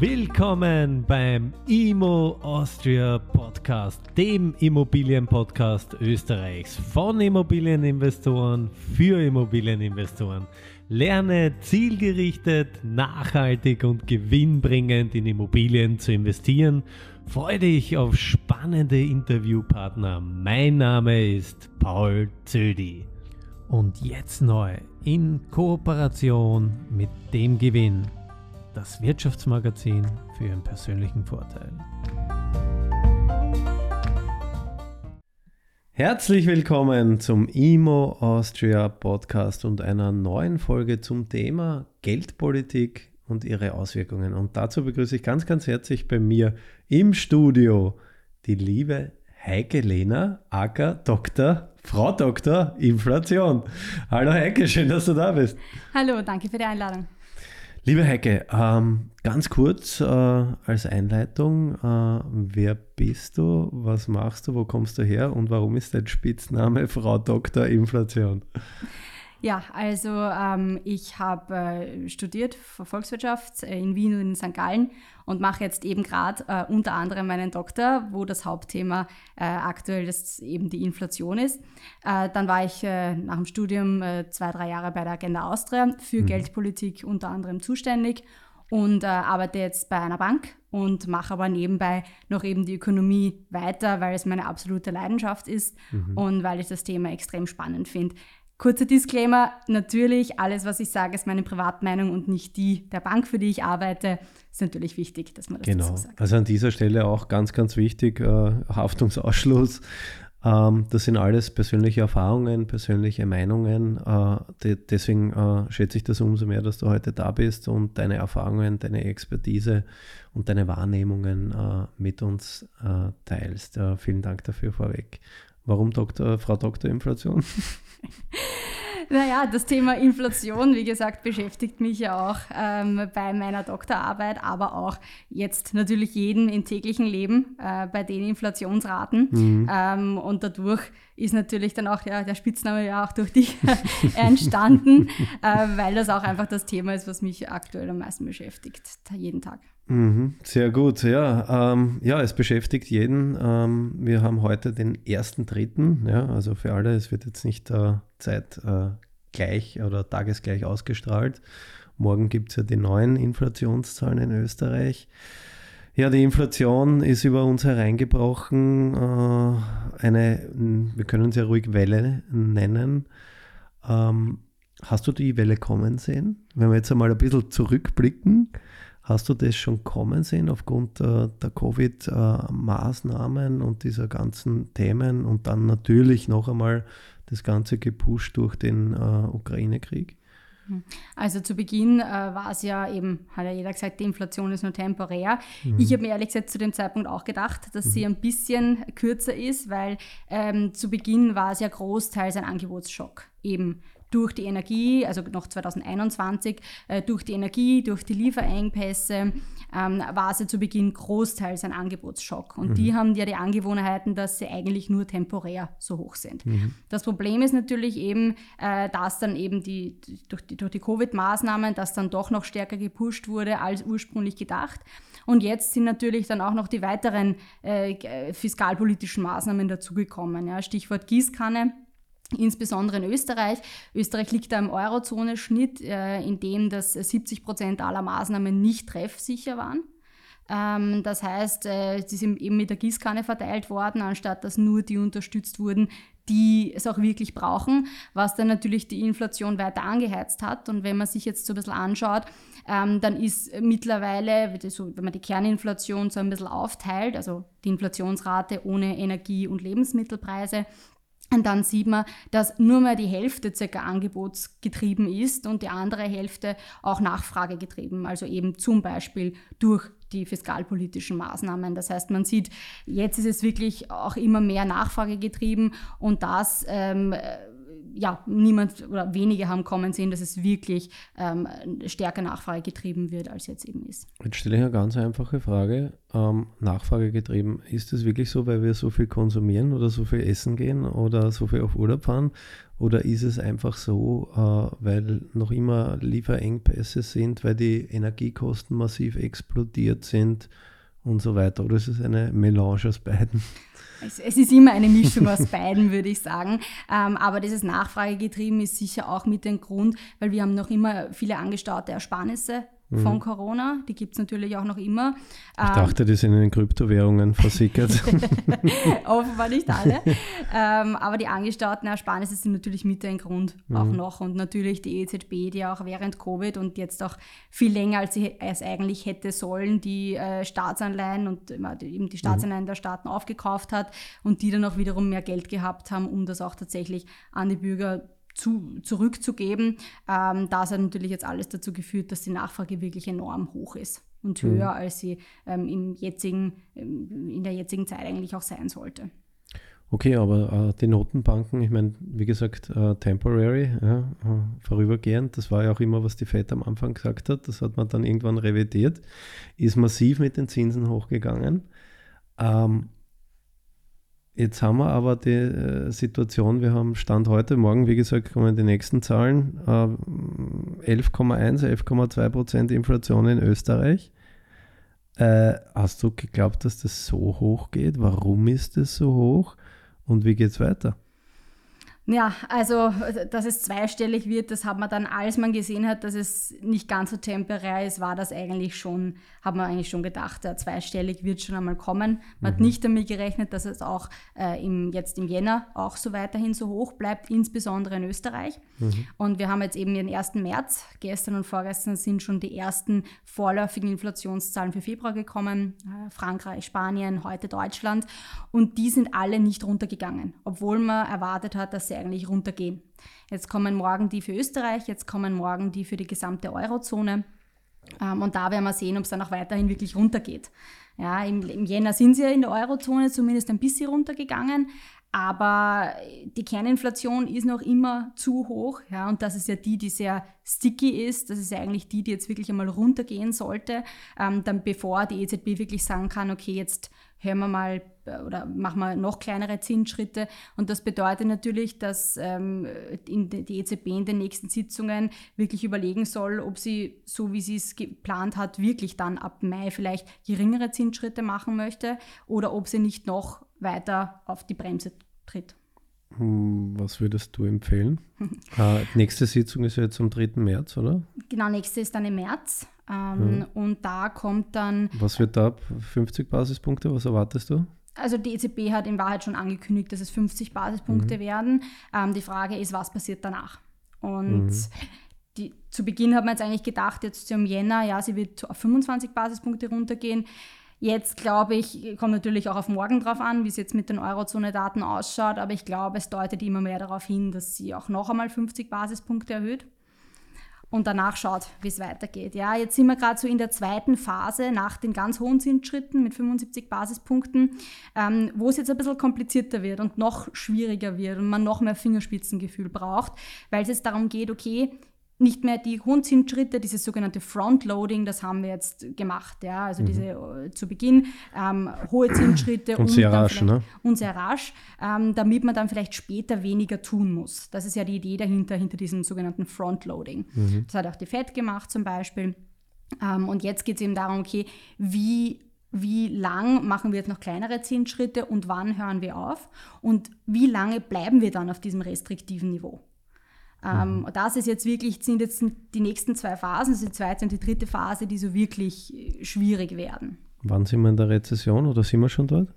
Willkommen beim Immo Austria Podcast, dem Immobilienpodcast Österreichs von Immobilieninvestoren für Immobilieninvestoren. Lerne zielgerichtet, nachhaltig und gewinnbringend in Immobilien zu investieren. Freue dich auf spannende Interviewpartner. Mein Name ist Paul Zödi. Und jetzt neu in Kooperation mit dem Gewinn das Wirtschaftsmagazin für Ihren persönlichen Vorteil. Herzlich willkommen zum IMO Austria Podcast und einer neuen Folge zum Thema Geldpolitik und ihre Auswirkungen. Und dazu begrüße ich ganz, ganz herzlich bei mir im Studio die liebe Heike Lehner, aka Dr. Frau Doktor Inflation. Hallo Heike, schön, dass du da bist. Hallo, danke für die Einladung. Liebe Heike, ähm, ganz kurz äh, als Einleitung, äh, wer bist du, was machst du, wo kommst du her? Und warum ist dein Spitzname Frau Doktor Inflation? Ja, also ähm, ich habe äh, studiert Volkswirtschaft äh, in Wien und in St. Gallen und mache jetzt eben gerade äh, unter anderem meinen Doktor, wo das Hauptthema äh, aktuell das eben die Inflation ist. Äh, dann war ich äh, nach dem Studium zwei, drei Jahre bei der Agenda Austria für mhm. Geldpolitik unter anderem zuständig und arbeite jetzt bei einer Bank und mache aber nebenbei noch eben die Ökonomie weiter, weil es meine absolute Leidenschaft ist mhm. und weil ich das Thema extrem spannend finde. Kurzer Disclaimer, natürlich, alles, was ich sage, ist meine Privatmeinung und nicht die der Bank, für die ich arbeite. Ist natürlich wichtig, dass man das genau. dazu sagt. Also an dieser Stelle auch ganz, ganz wichtig, äh, Haftungsausschluss. Ähm, das sind alles persönliche Erfahrungen, persönliche Meinungen. Äh, de deswegen äh, schätze ich das umso mehr, dass du heute da bist und deine Erfahrungen, deine Expertise und deine Wahrnehmungen äh, mit uns äh, teilst. vielen Dank dafür vorweg. Warum Doktor, Frau Doktor Inflation? Naja, das Thema Inflation, wie gesagt, beschäftigt mich ja auch ähm, bei meiner Doktorarbeit, aber auch jetzt natürlich jeden im täglichen Leben äh, bei den Inflationsraten. Mhm. Ähm, und dadurch ist natürlich dann auch ja, der Spitzname ja auch durch dich entstanden, äh, weil das auch einfach das Thema ist, was mich aktuell am meisten beschäftigt, jeden Tag. Mhm, sehr gut, ja. Ähm, ja, es beschäftigt jeden. Ähm, wir haben heute den ersten Dritten, ja, also für alle, es wird jetzt nicht äh, Zeit äh, oder tagesgleich ausgestrahlt. Morgen gibt es ja die neuen Inflationszahlen in Österreich. Ja, die Inflation ist über uns hereingebrochen. Äh, eine, wir können sie ja ruhig Welle nennen. Ähm, hast du die Welle kommen sehen? Wenn wir jetzt einmal ein bisschen zurückblicken, Hast du das schon kommen sehen aufgrund äh, der Covid-Maßnahmen und dieser ganzen Themen und dann natürlich noch einmal das Ganze gepusht durch den äh, Ukraine-Krieg? Also zu Beginn äh, war es ja eben, hat ja jeder gesagt, die Inflation ist nur temporär. Mhm. Ich habe mir ehrlich gesagt zu dem Zeitpunkt auch gedacht, dass mhm. sie ein bisschen kürzer ist, weil ähm, zu Beginn war es ja großteils ein Angebotsschock. Eben durch die Energie, also noch 2021, äh, durch die Energie, durch die Lieferengpässe, ähm, war es ja zu Beginn großteils ein Angebotsschock. Und mhm. die haben ja die Angewohnheiten, dass sie eigentlich nur temporär so hoch sind. Mhm. Das Problem ist natürlich eben, äh, dass dann eben die, durch die, durch die Covid-Maßnahmen, dass dann doch noch stärker gepusht wurde als ursprünglich gedacht. Und jetzt sind natürlich dann auch noch die weiteren äh, fiskalpolitischen Maßnahmen dazugekommen. Ja, Stichwort Gießkanne insbesondere in Österreich. Österreich liegt da im Eurozone-Schnitt, äh, in dem dass 70 Prozent aller Maßnahmen nicht treffsicher waren. Ähm, das heißt, äh, sie sind eben mit der Gießkanne verteilt worden, anstatt dass nur die unterstützt wurden, die es auch wirklich brauchen, was dann natürlich die Inflation weiter angeheizt hat. Und wenn man sich jetzt so ein bisschen anschaut, ähm, dann ist mittlerweile, wenn man die Kerninflation so ein bisschen aufteilt, also die Inflationsrate ohne Energie- und Lebensmittelpreise, und dann sieht man, dass nur mehr die Hälfte circa angebotsgetrieben ist und die andere Hälfte auch nachfragegetrieben, also eben zum Beispiel durch die fiskalpolitischen Maßnahmen. Das heißt, man sieht, jetzt ist es wirklich auch immer mehr nachfragegetrieben und das ähm, ja, niemand oder wenige haben kommen sehen, dass es wirklich ähm, stärker Nachfrage getrieben wird, als jetzt eben ist. Jetzt stelle ich eine ganz einfache Frage. Ähm, Nachfrage getrieben, ist es wirklich so, weil wir so viel konsumieren oder so viel essen gehen oder so viel auf Urlaub fahren? Oder ist es einfach so, äh, weil noch immer Lieferengpässe sind, weil die Energiekosten massiv explodiert sind und so weiter? Oder ist es eine Melange aus beiden? Es, ist immer eine Mischung aus beiden, würde ich sagen. Ähm, aber dieses Nachfragegetrieben ist sicher auch mit dem Grund, weil wir haben noch immer viele angestaute Ersparnisse von mhm. Corona. Die gibt es natürlich auch noch immer. Ich ähm, dachte, die sind in den Kryptowährungen versickert. Offenbar nicht alle. ähm, aber die angestauten Ersparnisse sind natürlich mit ein Grund mhm. auch noch. Und natürlich die EZB, die auch während Covid und jetzt auch viel länger, als sie es eigentlich hätte sollen, die äh, Staatsanleihen und eben die Staatsanleihen mhm. der Staaten aufgekauft hat und die dann auch wiederum mehr Geld gehabt haben, um das auch tatsächlich an die Bürger zu zu, zurückzugeben. Ähm, das hat natürlich jetzt alles dazu geführt, dass die Nachfrage wirklich enorm hoch ist und mhm. höher, mhm. als sie ähm, im jetzigen, ähm, in der jetzigen Zeit eigentlich auch sein sollte. Okay, aber äh, die Notenbanken, ich meine, wie gesagt, äh, temporary, ja, äh, vorübergehend, das war ja auch immer, was die FED am Anfang gesagt hat, das hat man dann irgendwann revidiert, ist massiv mit den Zinsen hochgegangen. Ähm, Jetzt haben wir aber die äh, Situation, wir haben Stand heute, morgen, wie gesagt, kommen die nächsten Zahlen, äh, 11,1, 11,2 Prozent Inflation in Österreich. Äh, hast du geglaubt, dass das so hoch geht? Warum ist das so hoch? Und wie geht es weiter? Ja, also dass es zweistellig wird, das hat man dann, als man gesehen hat, dass es nicht ganz so temporär ist, war das eigentlich schon, hat man eigentlich schon gedacht, ja, zweistellig wird schon einmal kommen. Man mhm. hat nicht damit gerechnet, dass es auch äh, im, jetzt im Jänner auch so weiterhin so hoch bleibt, insbesondere in Österreich. Mhm. Und wir haben jetzt eben den 1. März, gestern und vorgestern sind schon die ersten vorläufigen Inflationszahlen für Februar gekommen, äh, Frankreich, Spanien, heute Deutschland. Und die sind alle nicht runtergegangen, obwohl man erwartet hat, dass sie eigentlich runtergehen. Jetzt kommen morgen die für Österreich, jetzt kommen morgen die für die gesamte Eurozone. Ähm, und da werden wir sehen, ob es dann auch weiterhin wirklich runtergeht. Ja, im, im Jänner sind sie ja in der Eurozone zumindest ein bisschen runtergegangen, aber die Kerninflation ist noch immer zu hoch. Ja, und das ist ja die, die sehr sticky ist. Das ist ja eigentlich die, die jetzt wirklich einmal runtergehen sollte, ähm, dann bevor die EZB wirklich sagen kann, okay, jetzt hören wir mal äh, oder machen wir noch kleinere Zinsschritte. Und das bedeutet natürlich, dass ähm, die EZB in den nächsten Sitzungen wirklich überlegen soll, ob sie, so wie sie es geplant hat, wirklich dann ab Mai vielleicht geringere Zinsschritte machen möchte oder ob sie nicht noch weiter auf die Bremse tritt. Hm, was würdest du empfehlen? äh, nächste Sitzung ist ja jetzt am 3. März, oder? Genau, nächste ist dann im März. Ähm, mhm. Und da kommt dann. Was wird da ab? 50 Basispunkte? Was erwartest du? Also die EZB hat in Wahrheit schon angekündigt, dass es 50 Basispunkte mhm. werden. Ähm, die Frage ist, was passiert danach? Und mhm. die, zu Beginn hat man jetzt eigentlich gedacht, jetzt zum Jänner, ja, sie wird auf 25 Basispunkte runtergehen. Jetzt glaube ich, kommt natürlich auch auf morgen drauf an, wie es jetzt mit den Eurozone-Daten ausschaut, aber ich glaube, es deutet immer mehr darauf hin, dass sie auch noch einmal 50 Basispunkte erhöht und danach schaut, wie es weitergeht. Ja, jetzt sind wir gerade so in der zweiten Phase nach den ganz hohen Zinsschritten mit 75 Basispunkten, ähm, wo es jetzt ein bisschen komplizierter wird und noch schwieriger wird und man noch mehr Fingerspitzengefühl braucht, weil es jetzt darum geht, okay, nicht mehr die hohen Zinsschritte, dieses sogenannte Frontloading, das haben wir jetzt gemacht. Ja? Also mhm. diese äh, zu Beginn ähm, hohe Zinsschritte und, und sehr rasch, ne? und sehr rasch, ähm, damit man dann vielleicht später weniger tun muss. Das ist ja die Idee dahinter, hinter diesem sogenannten Frontloading. Mhm. Das hat auch die FED gemacht zum Beispiel. Ähm, und jetzt geht es eben darum, okay, wie wie lang machen wir jetzt noch kleinere Zinsschritte und wann hören wir auf und wie lange bleiben wir dann auf diesem restriktiven Niveau. Ähm, mhm. Das ist jetzt wirklich, sind jetzt die nächsten zwei Phasen, also die zweite und die dritte Phase, die so wirklich äh, schwierig werden. Wann sind wir in der Rezession oder sind wir schon dort?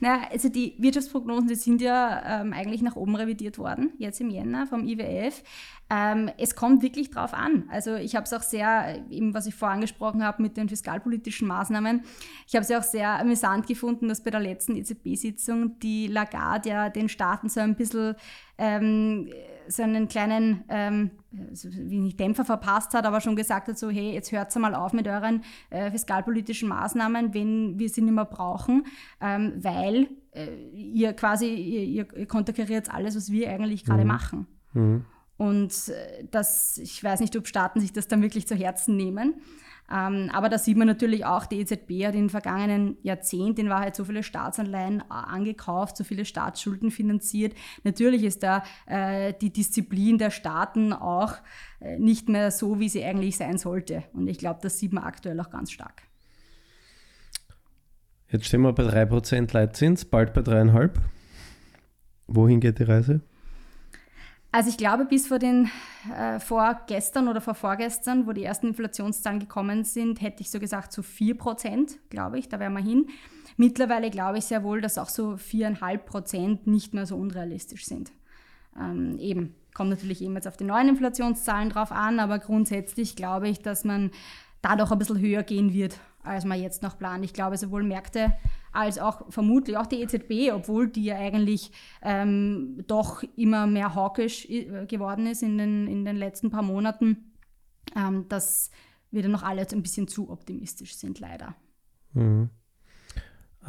Naja, also die Wirtschaftsprognosen, die sind ja ähm, eigentlich nach oben revidiert worden, jetzt im Jänner vom IWF. Ähm, es kommt wirklich drauf an. Also ich habe es auch sehr, eben was ich vorher angesprochen habe mit den fiskalpolitischen Maßnahmen, ich habe es ja auch sehr amüsant gefunden, dass bei der letzten EZB-Sitzung die Lagarde ja den Staaten so ein bisschen ähm, so einen kleinen, ähm, wie nicht Dämpfer verpasst hat, aber schon gesagt hat, so hey, jetzt hört mal auf mit euren äh, fiskalpolitischen Maßnahmen, wenn wir sie nicht mehr brauchen, ähm, weil äh, ihr quasi, ihr, ihr konterkariert alles, was wir eigentlich gerade mhm. machen. Mhm. Und äh, das, ich weiß nicht, ob Staaten sich das dann wirklich zu Herzen nehmen. Ähm, aber da sieht man natürlich auch, die EZB hat in den vergangenen Jahrzehnten in Wahrheit so viele Staatsanleihen äh, angekauft, so viele Staatsschulden finanziert. Natürlich ist da äh, die Disziplin der Staaten auch äh, nicht mehr so, wie sie eigentlich sein sollte. Und ich glaube, das sieht man aktuell auch ganz stark. Jetzt stehen wir bei 3% Leitzins, bald bei 3,5%. Wohin geht die Reise? Also ich glaube, bis vor den äh, vorgestern oder vor vorgestern, wo die ersten Inflationszahlen gekommen sind, hätte ich so gesagt so 4%, glaube ich, da wären wir hin. Mittlerweile glaube ich sehr wohl, dass auch so 4,5% nicht mehr so unrealistisch sind. Ähm, eben, kommt natürlich eben jetzt auf die neuen Inflationszahlen drauf an, aber grundsätzlich glaube ich, dass man da doch ein bisschen höher gehen wird, als man jetzt noch plant. Ich glaube, sowohl Märkte als auch vermutlich auch die EZB, obwohl die ja eigentlich ähm, doch immer mehr hawkisch äh, geworden ist in den, in den letzten paar Monaten, ähm, dass wir dann noch alle ein bisschen zu optimistisch sind, leider. Mhm.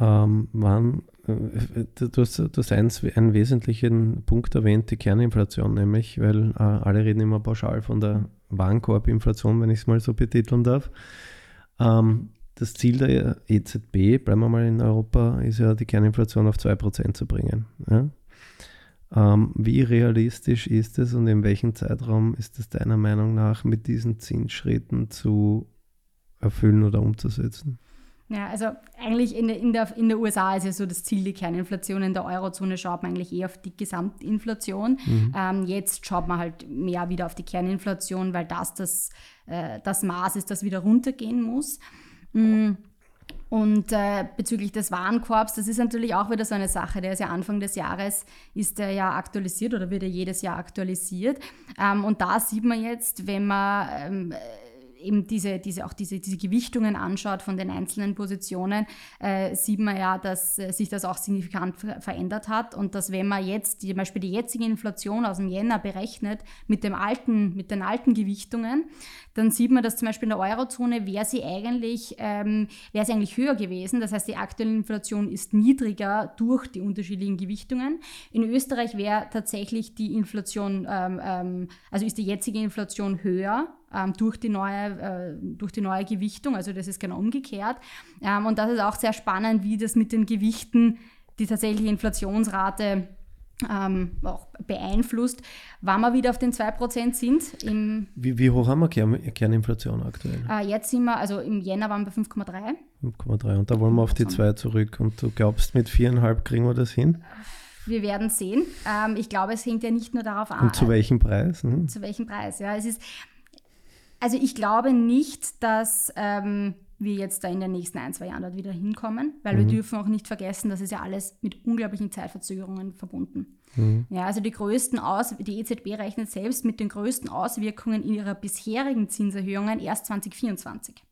Ähm, wann, äh, du, hast, du hast eins, einen wesentlichen Punkt erwähnt, die Kerninflation, nämlich, weil äh, alle reden immer pauschal von der Warenkorbinflation, wenn ich es mal so betiteln darf. Ähm, das Ziel der EZB, bleiben wir mal in Europa, ist ja die Kerninflation auf 2% zu bringen. Ja? Ähm, wie realistisch ist es und in welchem Zeitraum ist es deiner Meinung nach mit diesen Zinsschritten zu erfüllen oder umzusetzen? Ja, also eigentlich in der, in, der, in der USA ist ja so das Ziel die Kerninflation. In der Eurozone schaut man eigentlich eher auf die Gesamtinflation. Mhm. Ähm, jetzt schaut man halt mehr wieder auf die Kerninflation, weil das das, äh, das Maß ist, das wieder runtergehen muss. Mm. Und äh, bezüglich des Warenkorbs, das ist natürlich auch wieder so eine Sache. Der ist ja Anfang des Jahres, ist der ja aktualisiert oder wird er jedes Jahr aktualisiert. Ähm, und da sieht man jetzt, wenn man ähm, eben diese, diese, auch diese, diese Gewichtungen anschaut von den einzelnen Positionen, äh, sieht man ja, dass äh, sich das auch signifikant ver verändert hat und dass wenn man jetzt zum Beispiel die jetzige Inflation aus dem Jänner berechnet mit, dem alten, mit den alten Gewichtungen, dann sieht man, dass zum Beispiel in der Eurozone wäre sie eigentlich, ähm, wäre sie eigentlich höher gewesen. Das heißt, die aktuelle Inflation ist niedriger durch die unterschiedlichen Gewichtungen. In Österreich wäre tatsächlich die Inflation, ähm, ähm, also ist die jetzige Inflation höher durch, die neue, äh, durch die neue Gewichtung. Also das ist genau umgekehrt. Ähm, und das ist auch sehr spannend, wie das mit den Gewichten die tatsächliche Inflationsrate ähm, auch beeinflusst. Wann wir wieder auf den 2% sind. Im, wie, wie, hoch haben wir Kern, Kerninflation aktuell? Äh, jetzt sind wir, also im Jänner waren wir bei 5,3. 5,3 und da wollen wir auf die 2 zurück. Und du glaubst, mit 4,5 kriegen wir das hin? Wir werden sehen. Ähm, ich glaube, es hängt ja nicht nur darauf an. Und zu welchem Preis? Hm? Zu welchem Preis, ja. Es ist, also ich glaube nicht, dass ähm, wir jetzt da in den nächsten ein, zwei Jahren dort wieder hinkommen, weil mhm. wir dürfen auch nicht vergessen, das ist ja alles mit unglaublichen Zeitverzögerungen verbunden. Mhm. Ja, also die größten Aus die EZB rechnet selbst mit den größten Auswirkungen ihrer bisherigen Zinserhöhungen erst 2024.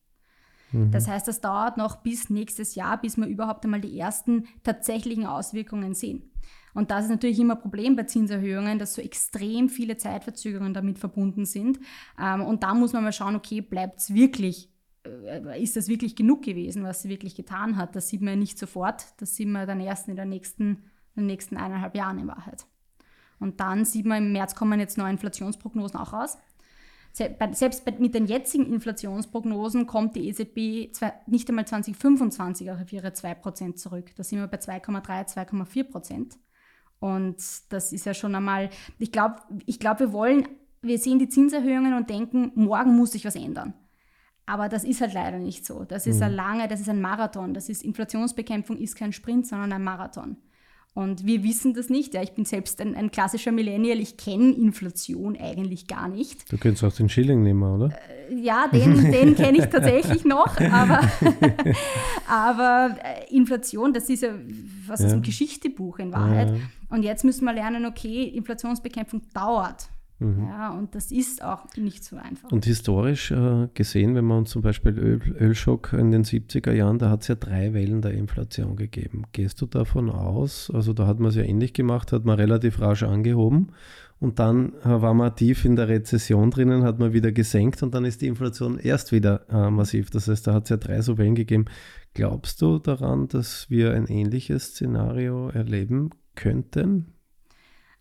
Mhm. Das heißt, das dauert noch bis nächstes Jahr, bis wir überhaupt einmal die ersten tatsächlichen Auswirkungen sehen. Und das ist natürlich immer ein Problem bei Zinserhöhungen, dass so extrem viele Zeitverzögerungen damit verbunden sind. Ähm, und da muss man mal schauen, okay, bleibt es wirklich äh, ist das wirklich genug gewesen, was sie wirklich getan hat? Das sieht man ja nicht sofort, das sieht man dann erst in, der nächsten, in den nächsten eineinhalb Jahren in Wahrheit. Und dann sieht man, im März kommen jetzt neue Inflationsprognosen auch raus. Selbst mit den jetzigen Inflationsprognosen kommt die EZB nicht einmal 2025 auf ihre 2% zurück. Da sind wir bei 2,3, 2,4%. Und das ist ja schon einmal, ich glaube, ich glaub, wir wollen, wir sehen die Zinserhöhungen und denken, morgen muss sich was ändern. Aber das ist halt leider nicht so. Das ist mhm. ein lange, das ist ein Marathon. Das ist Inflationsbekämpfung ist kein Sprint, sondern ein Marathon. Und wir wissen das nicht. Ja, ich bin selbst ein, ein klassischer Millennial. Ich kenne Inflation eigentlich gar nicht. Du könntest auch den Schilling nehmen, oder? Äh, ja, den, den kenne ich tatsächlich noch. Aber, aber äh, Inflation, das ist ja was ja. ist ein Geschichtebuch in Wahrheit. Ja. Und jetzt müssen wir lernen, okay, Inflationsbekämpfung dauert. Mhm. Ja, und das ist auch nicht so einfach. Und historisch äh, gesehen, wenn man uns zum Beispiel Öl, Ölschock in den 70er Jahren, da hat es ja drei Wellen der Inflation gegeben. Gehst du davon aus, also da hat man es ja ähnlich gemacht, hat man relativ rasch angehoben und dann äh, war man tief in der Rezession drinnen, hat man wieder gesenkt und dann ist die Inflation erst wieder äh, massiv. Das heißt, da hat es ja drei so Wellen gegeben. Glaubst du daran, dass wir ein ähnliches Szenario erleben könnten?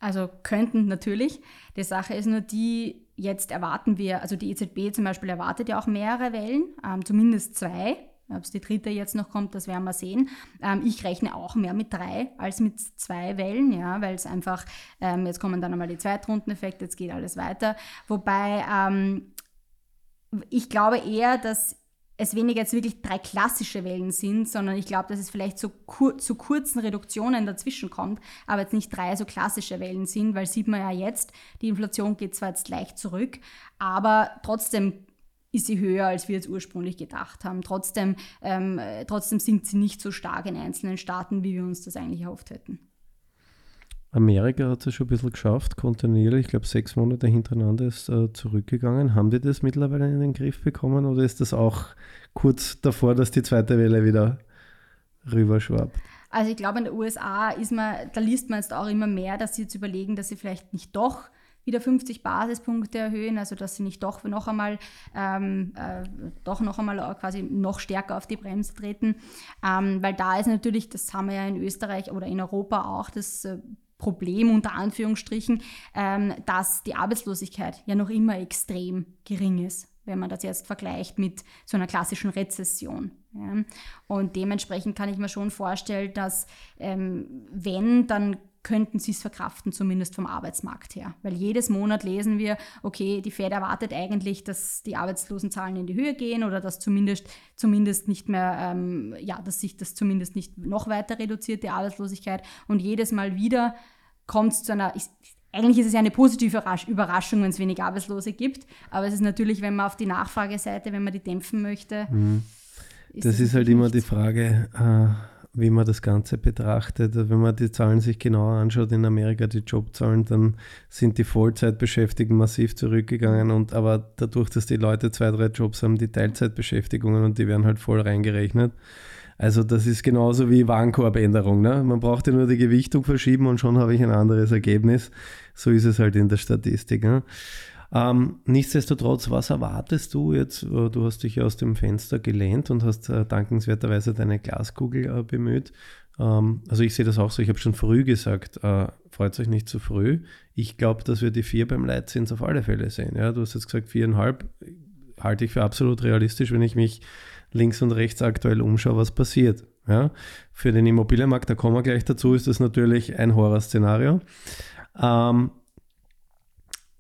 Also könnten natürlich. Die Sache ist nur die, jetzt erwarten wir, also die EZB zum Beispiel erwartet ja auch mehrere Wellen, ähm, zumindest zwei. Ob es die dritte jetzt noch kommt, das werden wir sehen. Ähm, ich rechne auch mehr mit drei als mit zwei Wellen, ja, weil es einfach, ähm, jetzt kommen dann einmal die Zweitrundeneffekte, jetzt geht alles weiter. Wobei ähm, ich glaube eher, dass es weniger jetzt wirklich drei klassische Wellen sind, sondern ich glaube, dass es vielleicht so kur zu kurzen Reduktionen dazwischen kommt, aber jetzt nicht drei so klassische Wellen sind, weil sieht man ja jetzt, die Inflation geht zwar jetzt leicht zurück, aber trotzdem ist sie höher, als wir es ursprünglich gedacht haben. Trotzdem, ähm, trotzdem sinkt sie nicht so stark in einzelnen Staaten, wie wir uns das eigentlich erhofft hätten. Amerika hat es schon ein bisschen geschafft, kontinuierlich, ich glaube sechs Monate hintereinander ist äh, zurückgegangen. Haben die das mittlerweile in den Griff bekommen oder ist das auch kurz davor, dass die zweite Welle wieder rüberschwappt? Also ich glaube, in den USA ist man, da liest man jetzt auch immer mehr, dass sie jetzt überlegen, dass sie vielleicht nicht doch wieder 50 Basispunkte erhöhen, also dass sie nicht doch noch einmal, ähm, äh, doch noch einmal quasi noch stärker auf die Bremse treten, ähm, weil da ist natürlich, das haben wir ja in Österreich oder in Europa auch, das äh, Problem unter Anführungsstrichen, ähm, dass die Arbeitslosigkeit ja noch immer extrem gering ist, wenn man das jetzt vergleicht mit so einer klassischen Rezession. Ja. Und dementsprechend kann ich mir schon vorstellen, dass ähm, wenn, dann könnten sie es verkraften, zumindest vom Arbeitsmarkt her. Weil jedes Monat lesen wir, okay, die Fed erwartet eigentlich, dass die Arbeitslosenzahlen in die Höhe gehen oder dass zumindest, zumindest nicht mehr, ähm, ja, dass sich das zumindest nicht noch weiter reduziert, die Arbeitslosigkeit. Und jedes Mal wieder kommt es zu einer, ich, eigentlich ist es ja eine positive Überraschung, wenn es wenig Arbeitslose gibt. Aber es ist natürlich, wenn man auf die Nachfrageseite, wenn man die dämpfen möchte. Mhm. Ist das, das ist halt immer die Frage, äh, wie man das Ganze betrachtet. Wenn man die Zahlen sich genauer anschaut in Amerika, die Jobzahlen, dann sind die Vollzeitbeschäftigten massiv zurückgegangen. Und aber dadurch, dass die Leute zwei, drei Jobs haben, die Teilzeitbeschäftigungen und die werden halt voll reingerechnet. Also das ist genauso wie Warenkorbänderung. Ne? Man braucht ja nur die Gewichtung verschieben und schon habe ich ein anderes Ergebnis. So ist es halt in der Statistik. Ne? Ähm, nichtsdestotrotz, was erwartest du jetzt? Äh, du hast dich ja aus dem Fenster gelehnt und hast äh, dankenswerterweise deine Glaskugel äh, bemüht. Ähm, also ich sehe das auch so, ich habe schon früh gesagt, äh, freut euch nicht zu früh. Ich glaube, dass wir die vier beim Leitzins auf alle Fälle sehen. Ja, du hast jetzt gesagt viereinhalb, halte ich für absolut realistisch, wenn ich mich links und rechts aktuell umschaue, was passiert. Ja, für den Immobilienmarkt, da kommen wir gleich dazu, ist das natürlich ein Horrorszenario. Ähm,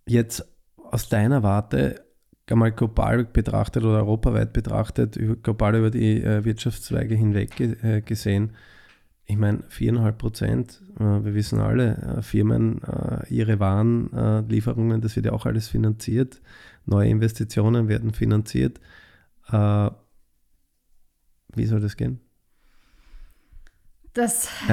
jetzt aus deiner Warte einmal global betrachtet oder europaweit betrachtet, global über die äh, Wirtschaftszweige hinweg äh, gesehen, ich meine, viereinhalb Prozent, äh, wir wissen alle, äh, Firmen, äh, ihre Warenlieferungen, das wird ja auch alles finanziert, neue Investitionen werden finanziert. Äh, wie soll das gehen? Das,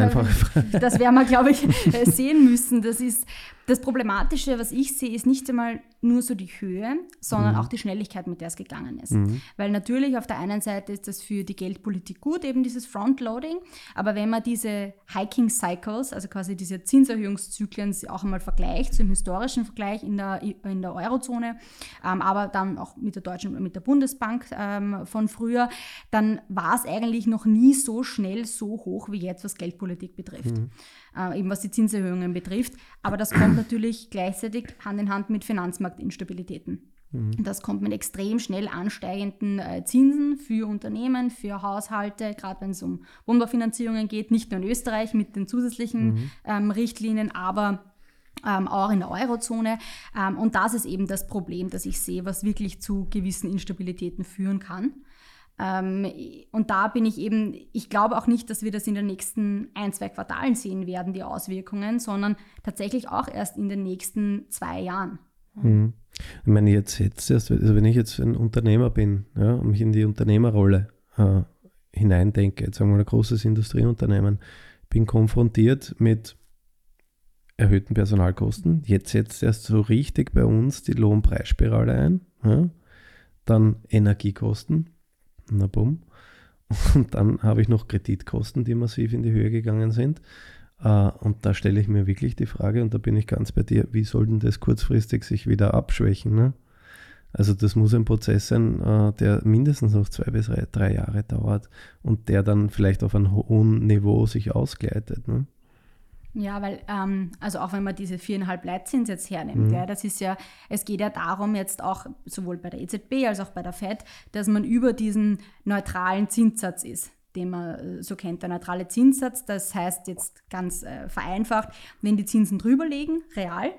das werden wir, glaube ich, sehen müssen. Das ist das Problematische, was ich sehe, ist nicht einmal nur so die Höhe, sondern mhm. auch die Schnelligkeit, mit der es gegangen ist. Mhm. Weil natürlich auf der einen Seite ist das für die Geldpolitik gut, eben dieses Frontloading, aber wenn man diese Hiking Cycles, also quasi diese Zinserhöhungszyklen auch einmal vergleicht, so im historischen Vergleich in der, in der Eurozone, ähm, aber dann auch mit der Deutschen, mit der Bundesbank ähm, von früher, dann war es eigentlich noch nie so schnell so hoch wie jetzt, was Geldpolitik betrifft. Mhm äh, eben was die Zinserhöhungen betrifft. Aber das kommt natürlich gleichzeitig Hand in Hand mit Finanzmarktinstabilitäten. Mhm. Das kommt mit extrem schnell ansteigenden äh, Zinsen für Unternehmen, für Haushalte, gerade wenn es um Wohnbaufinanzierungen geht, nicht nur in Österreich mit den zusätzlichen mhm. ähm, Richtlinien, aber ähm, auch in der Eurozone. Ähm, und das ist eben das Problem, das ich sehe, was wirklich zu gewissen Instabilitäten führen kann. Ähm, und da bin ich eben, ich glaube auch nicht, dass wir das in den nächsten ein, zwei Quartalen sehen werden, die Auswirkungen, sondern tatsächlich auch erst in den nächsten zwei Jahren. Mhm. Ich meine, jetzt, jetzt erst, also wenn ich jetzt ein Unternehmer bin ja, und mich in die Unternehmerrolle äh, hineindenke, jetzt sagen wir mal ein großes Industrieunternehmen, bin konfrontiert mit erhöhten Personalkosten. Jetzt setzt erst so richtig bei uns die Lohnpreisspirale ein. Ja? Dann Energiekosten. Na bumm. Und dann habe ich noch Kreditkosten, die massiv in die Höhe gegangen sind. Uh, und da stelle ich mir wirklich die Frage, und da bin ich ganz bei dir, wie soll denn das kurzfristig sich wieder abschwächen? Ne? Also das muss ein Prozess sein, uh, der mindestens noch zwei bis drei, drei, Jahre dauert und der dann vielleicht auf einem hohen Niveau sich ausgleitet. Ne? Ja, weil, ähm, also auch wenn man diese viereinhalb Leitzins jetzt hernimmt, mhm. ja, das ist ja, es geht ja darum jetzt auch sowohl bei der EZB als auch bei der FED, dass man über diesen neutralen Zinssatz ist den man äh, so kennt, der neutrale Zinssatz. Das heißt jetzt ganz äh, vereinfacht, wenn die Zinsen drüber liegen, real,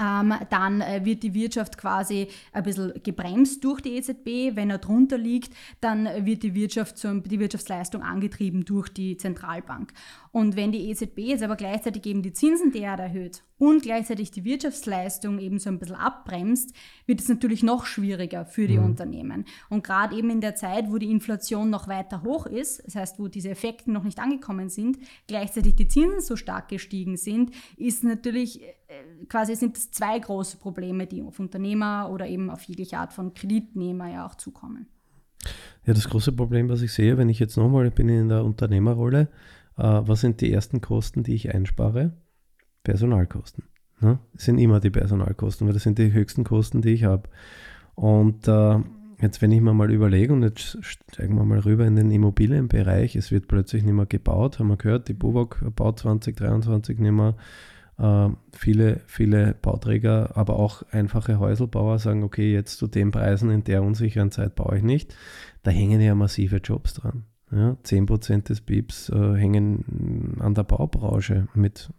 ähm, dann äh, wird die Wirtschaft quasi ein bisschen gebremst durch die EZB. Wenn er drunter liegt, dann wird die, Wirtschaft zum, die Wirtschaftsleistung angetrieben durch die Zentralbank. Und wenn die EZB jetzt aber gleichzeitig eben die Zinsen derart erhöht und gleichzeitig die Wirtschaftsleistung eben so ein bisschen abbremst, wird es natürlich noch schwieriger für die mhm. Unternehmen. Und gerade eben in der Zeit, wo die Inflation noch weiter hoch ist, das heißt, wo diese Effekte noch nicht angekommen sind, gleichzeitig die Zinsen so stark gestiegen sind, ist natürlich äh, quasi sind es zwei große Probleme, die auf Unternehmer oder eben auf jegliche Art von Kreditnehmer ja auch zukommen. Ja, das große Problem, was ich sehe, wenn ich jetzt nochmal bin in der Unternehmerrolle, was sind die ersten Kosten, die ich einspare? Personalkosten. Ne? Das sind immer die Personalkosten, weil das sind die höchsten Kosten, die ich habe. Und äh, jetzt, wenn ich mir mal überlege, und jetzt steigen wir mal rüber in den Immobilienbereich, es wird plötzlich nicht mehr gebaut, haben wir gehört, die BUWOG baut 2023 nicht mehr. Äh, viele, viele Bauträger, aber auch einfache Häuselbauer sagen, okay, jetzt zu den Preisen in der unsicheren Zeit baue ich nicht. Da hängen ja massive Jobs dran. Ja, 10% des BIPs äh, hängen an der Baubranche mit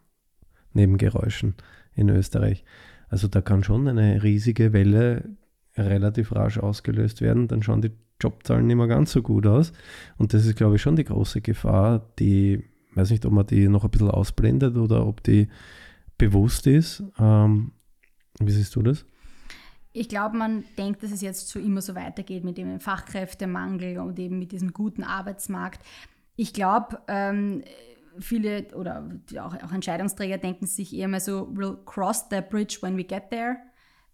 Nebengeräuschen in Österreich. Also da kann schon eine riesige Welle relativ rasch ausgelöst werden, dann schauen die Jobzahlen nicht mehr ganz so gut aus. Und das ist, glaube ich, schon die große Gefahr, die, weiß nicht, ob man die noch ein bisschen ausblendet oder ob die bewusst ist. Ähm, wie siehst du das? Ich glaube, man denkt, dass es jetzt so immer so weitergeht mit dem Fachkräftemangel und eben mit diesem guten Arbeitsmarkt. Ich glaube, ähm, viele oder auch, auch, Entscheidungsträger denken sich eher mal so, we'll cross the bridge when we get there,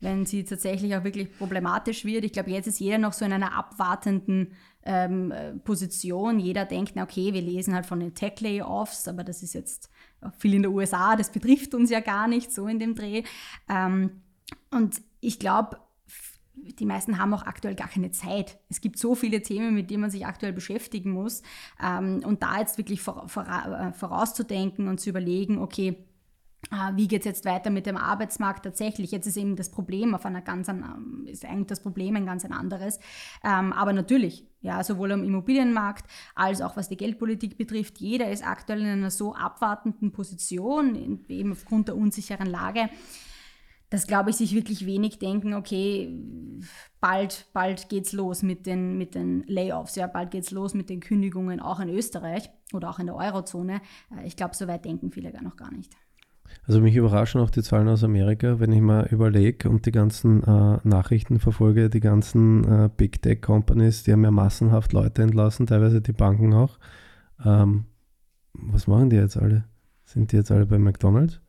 wenn sie tatsächlich auch wirklich problematisch wird. Ich glaube, jetzt ist jeder noch so in einer abwartenden ähm, Position. Jeder denkt, na okay, wir lesen halt von den Tech-Layoffs, aber das ist jetzt viel in den USA, das betrifft uns ja gar nicht so in dem Dreh. Ähm, und ich glaube, die meisten haben auch aktuell gar keine Zeit. Es gibt so viele Themen, mit denen man sich aktuell beschäftigen muss. Ähm, und da jetzt wirklich äh, vorauszudenken und zu überlegen, okay, äh, wie geht es jetzt weiter mit dem Arbeitsmarkt tatsächlich? Jetzt ist eben das Problem auf einer ganz, ähm, ist eigentlich das Problem ein ganz ein anderes. Ähm, aber natürlich, ja, sowohl am Immobilienmarkt als auch was die Geldpolitik betrifft, jeder ist aktuell in einer so abwartenden Position, eben aufgrund der unsicheren Lage, dass, glaube ich, sich wirklich wenig denken, okay, bald, bald geht's los mit den, mit den Layoffs, ja, bald geht's los mit den Kündigungen auch in Österreich oder auch in der Eurozone. Äh, ich glaube, so weit denken viele gar noch gar nicht. Also mich überraschen auch die Zahlen aus Amerika, wenn ich mal überlege und die ganzen äh, Nachrichten verfolge, die ganzen äh, Big Tech Companies, die haben ja massenhaft Leute entlassen, teilweise die Banken auch. Ähm, was machen die jetzt alle? Sind die jetzt alle bei McDonald's?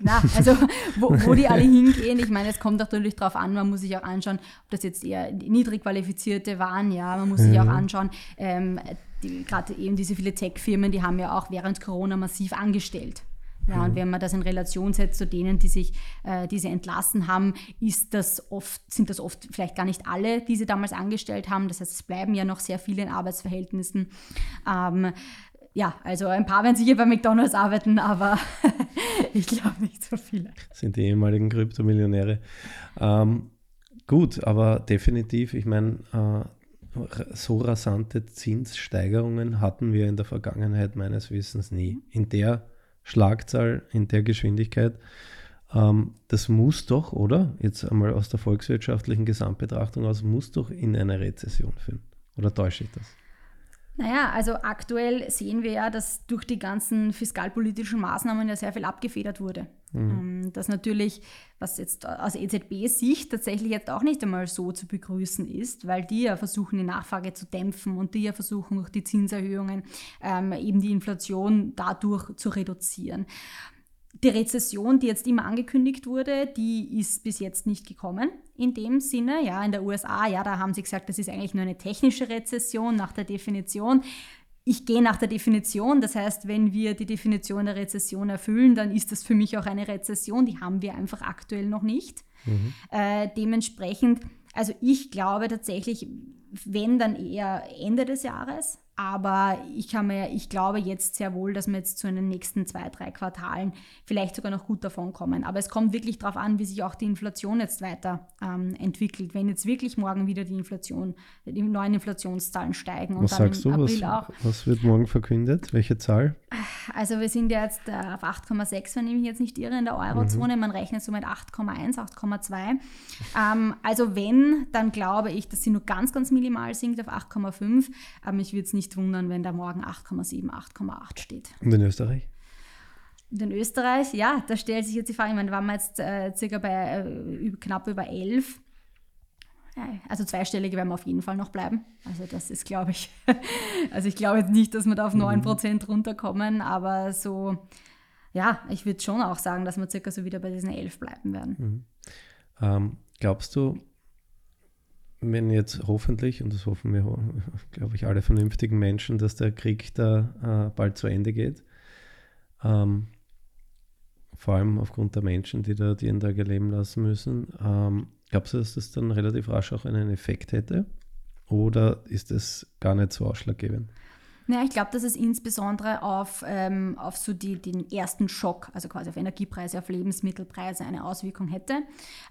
Na, also wo, wo, die alle hingehen, ich meine, es kommt natürlich darauf an, man muss sich auch anschauen, ob das jetzt eher niedrig qualifizierte waren, ja, man muss sich auch anschauen, ähm, die, gerade eben diese viele Tech-Firmen, die haben ja auch während Corona massiv angestellt. Ja, und wenn man das in Relation setzt zu denen, die sich, äh, die sie entlassen haben, ist das oft, sind das oft vielleicht gar nicht alle, die sie damals angestellt haben. Das heißt, es bleiben ja noch sehr viele in Arbeitsverhältnissen. Ähm, ja, also ein paar werden sicher bei McDonalds arbeiten, aber ich glaube nicht so viele. Sind die ehemaligen Kryptomillionäre. Ähm, gut, aber definitiv, ich meine, äh, so rasante Zinssteigerungen hatten wir in der Vergangenheit meines Wissens nie. In der Schlagzahl, in der Geschwindigkeit. Ähm, das muss doch, oder? Jetzt einmal aus der volkswirtschaftlichen Gesamtbetrachtung aus, muss doch in eine Rezession führen. Oder täusche ich das? Naja, also aktuell sehen wir ja, dass durch die ganzen fiskalpolitischen Maßnahmen ja sehr viel abgefedert wurde. Mhm. Ähm, das natürlich, was jetzt aus EZB-Sicht tatsächlich jetzt auch nicht einmal so zu begrüßen ist, weil die ja versuchen, die Nachfrage zu dämpfen und die ja versuchen, durch die Zinserhöhungen ähm, eben die Inflation dadurch zu reduzieren. Die Rezession, die jetzt immer angekündigt wurde, die ist bis jetzt nicht gekommen in dem Sinne. Ja, in der USA, ja, da haben sie gesagt, das ist eigentlich nur eine technische Rezession nach der Definition. Ich gehe nach der Definition, das heißt, wenn wir die Definition der Rezession erfüllen, dann ist das für mich auch eine Rezession. Die haben wir einfach aktuell noch nicht. Mhm. Äh, dementsprechend, also ich glaube tatsächlich, wenn dann eher Ende des Jahres, aber ich, kann mir, ich glaube jetzt sehr wohl, dass wir jetzt zu den nächsten zwei, drei Quartalen vielleicht sogar noch gut davon kommen. Aber es kommt wirklich darauf an, wie sich auch die Inflation jetzt weiter ähm, entwickelt. Wenn jetzt wirklich morgen wieder die Inflation, die neuen Inflationszahlen steigen und was dann sagst im du, April was, auch. Was wird morgen verkündet? Welche Zahl? Also wir sind ja jetzt äh, auf 8,6, wenn ich mich jetzt nicht irre, in der Eurozone. Mhm. Man rechnet so mit 8,1, 8,2. Ähm, also wenn, dann glaube ich, dass sie nur ganz, ganz minimal sinkt auf 8,5. Aber mich würde es nicht nicht wundern, wenn da morgen 8,7, 8,8 steht. Und in Österreich? Und in Österreich, ja, da stellt sich jetzt die Frage, ich meine, waren wir jetzt äh, circa bei äh, knapp über 11. Also zweistellige werden wir auf jeden Fall noch bleiben. Also das ist, glaube ich, also ich glaube jetzt nicht, dass wir da auf 9% mhm. runterkommen, aber so, ja, ich würde schon auch sagen, dass wir circa so wieder bei diesen 11 bleiben werden. Mhm. Ähm, glaubst du, wenn jetzt hoffentlich, und das hoffen wir, glaube ich, alle vernünftigen Menschen, dass der Krieg da äh, bald zu Ende geht, ähm, vor allem aufgrund der Menschen, die da die Tage leben lassen müssen, ähm, glaubst du, dass das dann relativ rasch auch einen Effekt hätte? Oder ist das gar nicht so ausschlaggebend? Ja, ich glaube, dass es insbesondere auf, ähm, auf so die, den ersten Schock, also quasi auf Energiepreise, auf Lebensmittelpreise eine Auswirkung hätte.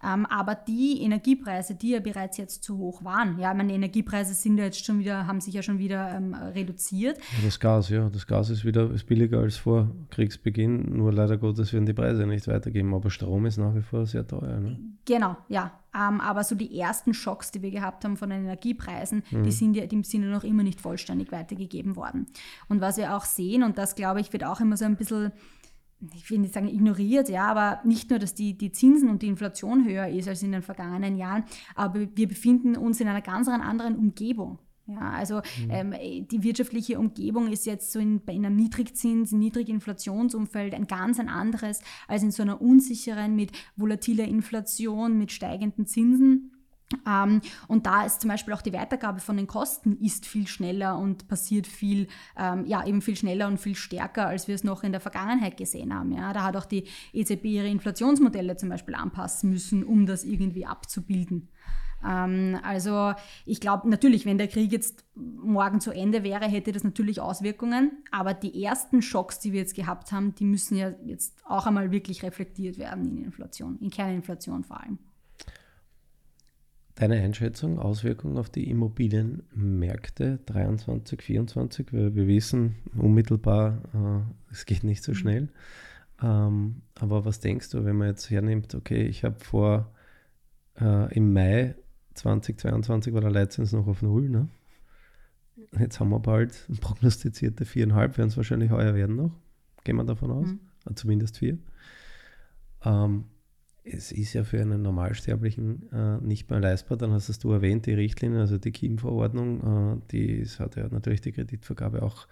Ähm, aber die Energiepreise, die ja bereits jetzt zu hoch waren, ja, meine Energiepreise sind ja jetzt schon wieder, haben sich ja schon wieder ähm, reduziert. Das Gas, ja, das Gas ist wieder ist billiger als vor Kriegsbeginn, nur leider Gottes werden die Preise nicht weitergeben, aber Strom ist nach wie vor sehr teuer. Ne? Genau, ja. Ähm, aber so die ersten Schocks, die wir gehabt haben von den Energiepreisen, mhm. die sind ja, die sind ja noch immer nicht vollständig weitergegeben worden. Und was wir auch sehen, und das glaube ich, wird auch immer so ein bisschen ich will nicht sagen ignoriert, ja, aber nicht nur, dass die, die Zinsen und die Inflation höher ist als in den vergangenen Jahren, aber wir befinden uns in einer ganz anderen Umgebung. Ja, also mhm. ähm, die wirtschaftliche Umgebung ist jetzt so in, in einem Niedrigzins, Niedriginflationsumfeld ein ganz ein anderes als in so einer unsicheren mit volatiler Inflation, mit steigenden Zinsen. Ähm, und da ist zum Beispiel auch die Weitergabe von den Kosten ist viel schneller und passiert viel, ähm, ja, eben viel schneller und viel stärker, als wir es noch in der Vergangenheit gesehen haben. Ja. Da hat auch die EZB ihre Inflationsmodelle zum Beispiel anpassen müssen, um das irgendwie abzubilden. Ähm, also ich glaube natürlich, wenn der Krieg jetzt morgen zu Ende wäre, hätte das natürlich Auswirkungen. Aber die ersten Schocks, die wir jetzt gehabt haben, die müssen ja jetzt auch einmal wirklich reflektiert werden in Inflation, in Kerninflation vor allem. Deine Einschätzung, Auswirkungen auf die Immobilienmärkte 23, 24, weil wir wissen unmittelbar, äh, es geht nicht so mhm. schnell. Ähm, aber was denkst du, wenn man jetzt hernimmt, okay, ich habe vor äh, im Mai 2022 war der Leitzins noch auf Null. Ne? Jetzt haben wir bald prognostizierte viereinhalb, werden es wahrscheinlich heuer werden noch. Gehen wir davon aus. Mhm. Äh, zumindest vier. Ähm, es ist ja für einen Normalsterblichen äh, nicht mehr leistbar. Dann hast du erwähnt, die Richtlinie, also die KIM-Verordnung, äh, die hat ja natürlich die Kreditvergabe auch,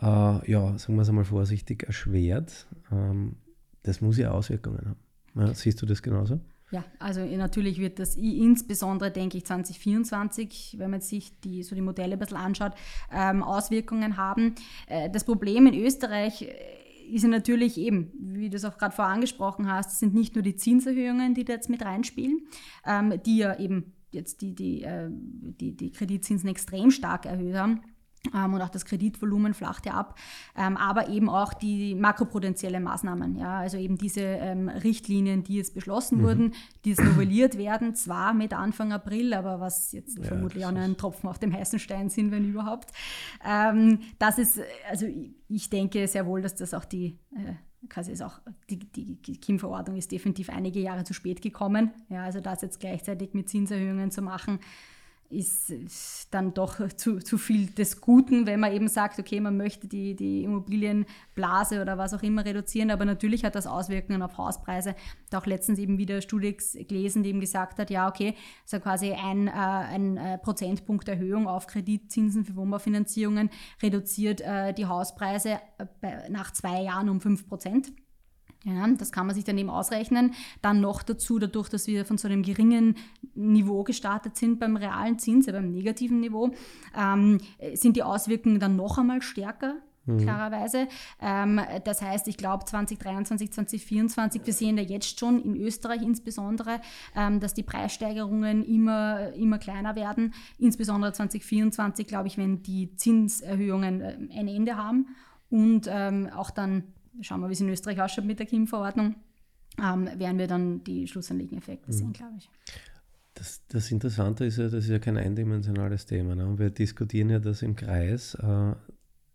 äh, ja, sagen wir es einmal vorsichtig, erschwert. Ähm, das muss ja Auswirkungen haben. Ja, siehst du das genauso? Ja, also natürlich wird das insbesondere, denke ich, 2024, wenn man sich die, so die Modelle ein bisschen anschaut, ähm, Auswirkungen haben. Äh, das Problem in Österreich äh, ist natürlich eben, wie du es auch gerade vorher angesprochen hast, sind nicht nur die Zinserhöhungen, die da jetzt mit reinspielen, ähm, die ja eben jetzt die, die, äh, die, die Kreditzinsen extrem stark erhöht haben und auch das Kreditvolumen flacht ja ab, ähm, aber eben auch die makroprudentielle Maßnahmen, ja, also eben diese ähm, Richtlinien, die jetzt beschlossen mhm. wurden, die jetzt novelliert werden, zwar mit Anfang April, aber was jetzt ja, vermutlich auch nur ein Tropfen auf dem heißen Stein sind, wenn überhaupt. Ähm, das ist, also ich denke sehr wohl, dass das auch die äh, quasi ist auch die, die KIM-Verordnung ist definitiv einige Jahre zu spät gekommen. Ja, also das jetzt gleichzeitig mit Zinserhöhungen zu machen, ist dann doch zu, zu viel des Guten, wenn man eben sagt, okay, man möchte die, die Immobilienblase oder was auch immer reduzieren, aber natürlich hat das Auswirkungen auf Hauspreise. Da auch letztens eben wieder Studie gelesen, die eben gesagt hat, ja, okay, so quasi ein, äh, ein äh, Prozentpunkt Erhöhung auf Kreditzinsen für Wohnbaufinanzierungen reduziert äh, die Hauspreise äh, bei, nach zwei Jahren um fünf Prozent. Ja, das kann man sich dann eben ausrechnen. Dann noch dazu, dadurch, dass wir von so einem geringen Niveau gestartet sind beim realen Zins, beim negativen Niveau, ähm, sind die Auswirkungen dann noch einmal stärker Mhm. klarerweise. Ähm, das heißt, ich glaube 2023, 2024, wir sehen da jetzt schon in Österreich insbesondere, ähm, dass die Preissteigerungen immer, immer kleiner werden. Insbesondere 2024, glaube ich, wenn die Zinserhöhungen äh, ein Ende haben und ähm, auch dann, schauen wir, wie es in Österreich ausschaut mit der KIM-Verordnung, ähm, werden wir dann die Schlussanliegeneffekte mhm. sehen, glaube ich. Das, das, Interessante ist ja, das ist ja kein eindimensionales Thema. Ne? Und wir diskutieren ja das im Kreis. Äh,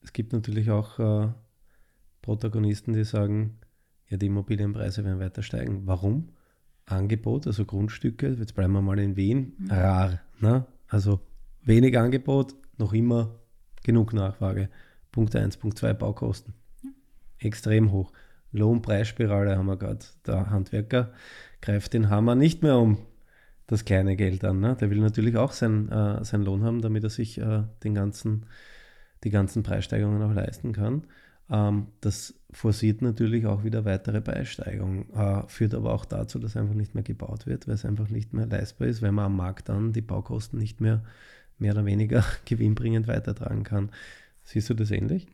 es gibt natürlich auch äh, Protagonisten, die sagen, ja, die Immobilienpreise werden weiter steigen. Warum? Angebot, also Grundstücke, jetzt bleiben wir mal in Wien, mhm. rar. Ne? Also wenig Angebot, noch immer genug Nachfrage. Punkt 1, Punkt 2, Baukosten. Extrem hoch. Lohnpreisspirale haben wir gerade. Der Handwerker greift den Hammer nicht mehr um das kleine Geld an. Ne? Der will natürlich auch sein, äh, seinen Lohn haben, damit er sich äh, den ganzen die ganzen Preissteigerungen auch leisten kann. Ähm, das forciert natürlich auch wieder weitere Preissteigerungen, äh, führt aber auch dazu, dass einfach nicht mehr gebaut wird, weil es einfach nicht mehr leistbar ist, weil man am Markt dann die Baukosten nicht mehr mehr oder weniger gewinnbringend weitertragen kann. Siehst du das ähnlich?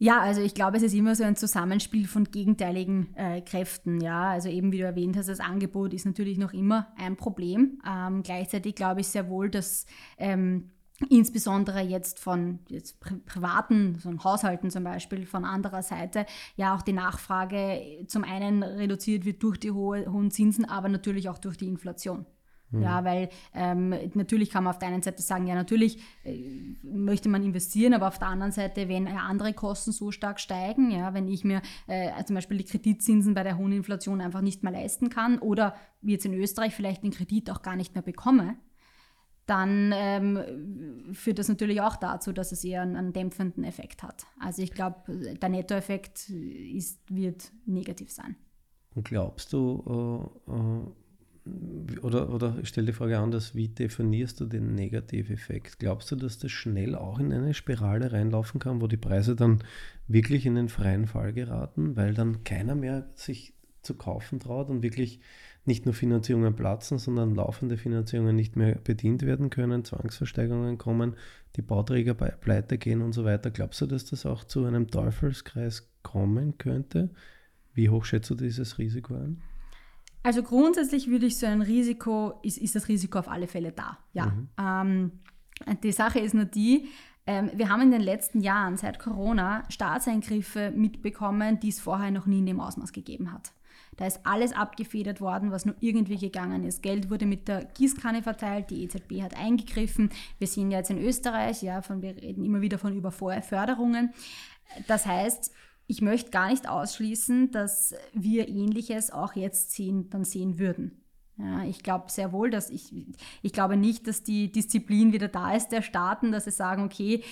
Ja, also ich glaube, es ist immer so ein Zusammenspiel von gegenteiligen äh, Kräften. Ja, also eben wie du erwähnt hast, das Angebot ist natürlich noch immer ein Problem. Ähm, gleichzeitig glaube ich sehr wohl, dass ähm, insbesondere jetzt von jetzt privaten, so Haushalten zum Beispiel, von anderer Seite ja auch die Nachfrage zum einen reduziert wird durch die hohe, hohen Zinsen, aber natürlich auch durch die Inflation. Mhm. Ja, weil ähm, natürlich kann man auf der einen Seite sagen, ja, natürlich äh, möchte man investieren, aber auf der anderen Seite, wenn ja, andere Kosten so stark steigen, ja, wenn ich mir äh, zum Beispiel die Kreditzinsen bei der hohen Inflation einfach nicht mehr leisten kann oder wie jetzt in Österreich vielleicht den Kredit auch gar nicht mehr bekomme, dann ähm, führt das natürlich auch dazu, dass es eher einen, einen dämpfenden Effekt hat. Also ich glaube, der Nettoeffekt ist, wird negativ sein. Und glaubst du, äh, äh, oder, oder ich stelle die Frage anders, wie definierst du den Negativeffekt? Glaubst du, dass das schnell auch in eine Spirale reinlaufen kann, wo die Preise dann wirklich in den freien Fall geraten, weil dann keiner mehr sich zu kaufen traut und wirklich nicht nur Finanzierungen platzen, sondern laufende Finanzierungen nicht mehr bedient werden können, Zwangsversteigerungen kommen, die Bauträger pleite gehen und so weiter. Glaubst du, dass das auch zu einem Teufelskreis kommen könnte? Wie hoch schätzt du dieses Risiko ein? Also grundsätzlich würde ich so ein Risiko, ist, ist das Risiko auf alle Fälle da, ja. Mhm. Ähm, die Sache ist nur die, ähm, wir haben in den letzten Jahren seit Corona Staatseingriffe mitbekommen, die es vorher noch nie in dem Ausmaß gegeben hat. Da ist alles abgefedert worden, was nur irgendwie gegangen ist. Geld wurde mit der Gießkanne verteilt, die EZB hat eingegriffen. Wir sehen ja jetzt in Österreich, ja, von, wir reden immer wieder von Überförderungen. Das heißt, ich möchte gar nicht ausschließen, dass wir Ähnliches auch jetzt sehen, dann sehen würden. Ja, ich glaube sehr wohl, dass ich, ich glaube nicht, dass die Disziplin wieder da ist der Staaten, dass sie sagen, okay,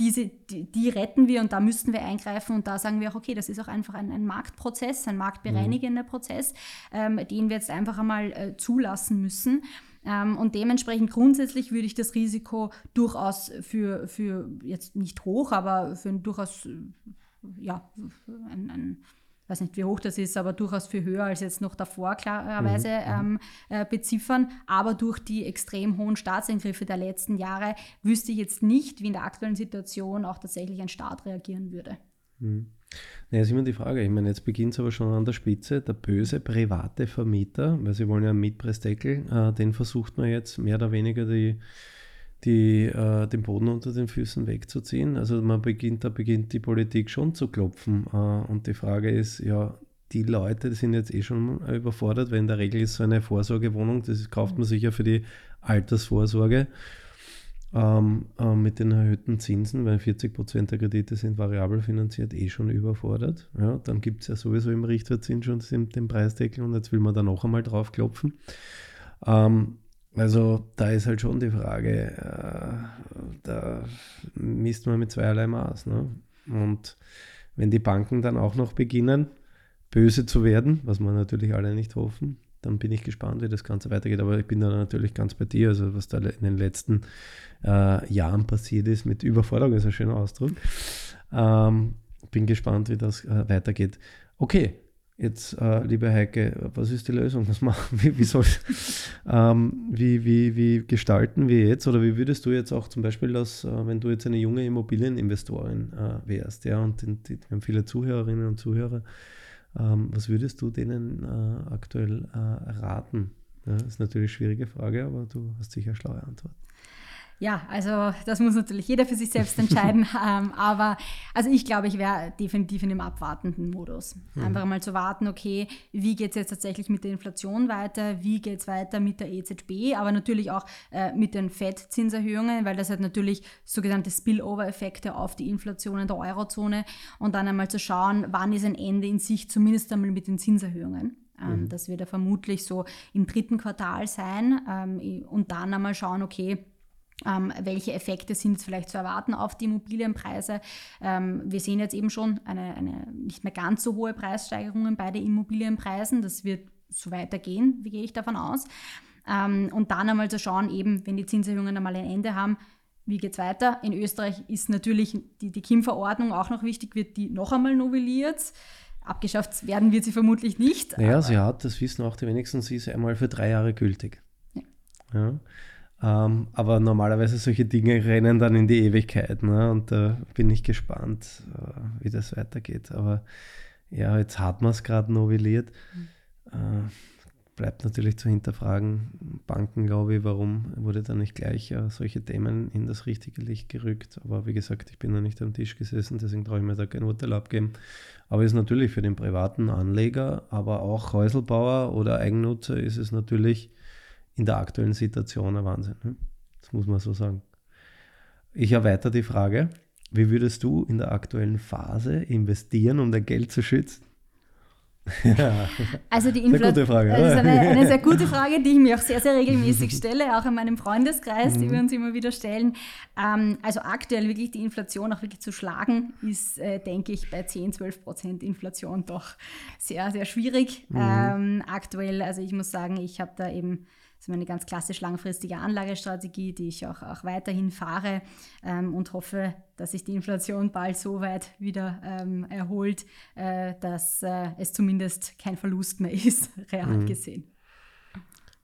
diese, die, die, retten wir und da müssten wir eingreifen und da sagen wir auch, okay, das ist auch einfach ein, ein Marktprozess, ein marktbereinigender mhm. Prozess, ähm, den wir jetzt einfach einmal äh, zulassen müssen. Ähm, und dementsprechend grundsätzlich würde ich das Risiko durchaus für, für jetzt nicht hoch, aber für ein durchaus ja, ein, ein weiß nicht, wie hoch das ist, aber durchaus viel höher als jetzt noch davor klarerweise mhm. mhm. ähm, äh, beziffern. Aber durch die extrem hohen Staatseingriffe der letzten Jahre wüsste ich jetzt nicht, wie in der aktuellen Situation auch tatsächlich ein Staat reagieren würde. Mhm. Naja, ist immer die Frage. Ich meine, jetzt beginnt es aber schon an der Spitze. Der böse private Vermieter, weil sie wollen ja einen Mietpreisdeckel, äh, den versucht man jetzt mehr oder weniger die die, äh, den Boden unter den Füßen wegzuziehen. Also man beginnt, da beginnt die Politik schon zu klopfen. Äh, und die Frage ist, ja, die Leute die sind jetzt eh schon überfordert, weil in der Regel ist so eine Vorsorgewohnung, das kauft man sich ja für die Altersvorsorge ähm, äh, mit den erhöhten Zinsen, weil 40 Prozent der Kredite sind variabel finanziert, eh schon überfordert. Ja, dann gibt es ja sowieso im Richtwert schon den, den Preisdeckel und jetzt will man da noch einmal drauf klopfen. Ähm, also da ist halt schon die Frage, äh, da misst man mit zweierlei Maß. Ne? Und wenn die Banken dann auch noch beginnen, böse zu werden, was wir natürlich alle nicht hoffen, dann bin ich gespannt, wie das Ganze weitergeht. Aber ich bin da natürlich ganz bei dir, also was da in den letzten äh, Jahren passiert ist mit Überforderung, ist ein schöner Ausdruck. Ähm, bin gespannt, wie das äh, weitergeht. Okay, Jetzt, äh, liebe Heike, was ist die Lösung? Was machen wir? Wie, soll, ähm, wie, wie, wie gestalten wir jetzt? Oder wie würdest du jetzt auch zum Beispiel das, äh, wenn du jetzt eine junge Immobilieninvestorin äh, wärst, ja, und die, die, wir haben viele Zuhörerinnen und Zuhörer, ähm, was würdest du denen äh, aktuell äh, raten? Ja, das ist natürlich eine schwierige Frage, aber du hast sicher schlaue Antwort. Ja, also das muss natürlich jeder für sich selbst entscheiden. ähm, aber also ich glaube, ich wäre definitiv in dem abwartenden Modus. Mhm. Einfach mal zu warten, okay, wie geht es jetzt tatsächlich mit der Inflation weiter, wie geht es weiter mit der EZB, aber natürlich auch äh, mit den FED-Zinserhöhungen, weil das hat natürlich sogenannte Spillover-Effekte auf die Inflation in der Eurozone und dann einmal zu schauen, wann ist ein Ende in Sicht, zumindest einmal mit den Zinserhöhungen. Ähm, mhm. Das wird ja vermutlich so im dritten Quartal sein ähm, und dann einmal schauen, okay, ähm, welche Effekte sind jetzt vielleicht zu erwarten auf die Immobilienpreise? Ähm, wir sehen jetzt eben schon eine, eine nicht mehr ganz so hohe Preissteigerungen bei den Immobilienpreisen. Das wird so weitergehen, wie gehe ich davon aus. Ähm, und dann einmal zu schauen, eben, wenn die Zinserhöhungen einmal ein Ende haben, wie geht es weiter? In Österreich ist natürlich die, die KIM-Verordnung auch noch wichtig, wird die noch einmal novelliert. Abgeschafft werden wird sie vermutlich nicht. Naja, sie hat, das wissen auch die wenigsten, sie ist einmal für drei Jahre gültig. Ja. ja. Ähm, aber normalerweise solche Dinge rennen dann in die Ewigkeit. Ne? Und da bin ich gespannt, äh, wie das weitergeht. Aber ja, jetzt hat man es gerade novelliert. Mhm. Äh, bleibt natürlich zu hinterfragen. Banken, glaube ich, warum wurde da nicht gleich äh, solche Themen in das richtige Licht gerückt? Aber wie gesagt, ich bin noch nicht am Tisch gesessen, deswegen traue ich mir da kein Urteil abgeben. Aber ist natürlich für den privaten Anleger, aber auch Häuselbauer oder Eigennutzer ist es natürlich in der aktuellen Situation ein Wahnsinn. Ne? Das muss man so sagen. Ich erweitere die Frage, wie würdest du in der aktuellen Phase investieren, um dein Geld zu schützen? Ja. Also die Inflation. Das ist eine, eine, sehr gute Frage, die ich mir auch sehr, sehr regelmäßig stelle, auch in meinem Freundeskreis, die mhm. wir uns immer wieder stellen. Ähm, also aktuell wirklich die Inflation auch wirklich zu schlagen, ist, äh, denke ich, bei 10, 12 Prozent Inflation doch sehr, sehr schwierig. Mhm. Ähm, aktuell, also ich muss sagen, ich habe da eben das ist meine ganz klassisch langfristige Anlagestrategie, die ich auch, auch weiterhin fahre ähm, und hoffe, dass sich die Inflation bald so weit wieder ähm, erholt, äh, dass äh, es zumindest kein Verlust mehr ist, real mhm. gesehen.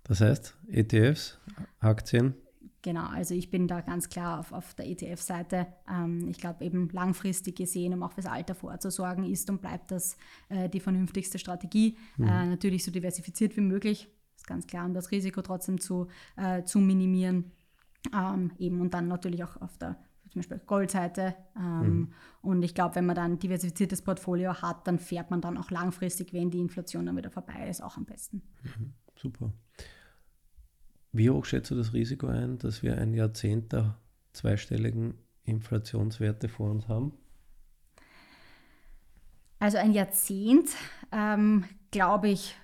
Das heißt, ETFs, Aktien? Genau, also ich bin da ganz klar auf, auf der ETF-Seite. Ähm, ich glaube eben langfristig gesehen, um auch fürs Alter vorzusorgen, ist und bleibt das äh, die vernünftigste Strategie. Mhm. Äh, natürlich so diversifiziert wie möglich, ganz klar, um das Risiko trotzdem zu, äh, zu minimieren. Ähm, eben und dann natürlich auch auf der zum Beispiel Goldseite. Ähm, mhm. Und ich glaube, wenn man dann ein diversifiziertes Portfolio hat, dann fährt man dann auch langfristig, wenn die Inflation dann wieder vorbei ist, auch am besten. Mhm. Super. Wie hoch schätzt du das Risiko ein, dass wir ein Jahrzehnt der zweistelligen Inflationswerte vor uns haben? Also ein Jahrzehnt, ähm, glaube ich,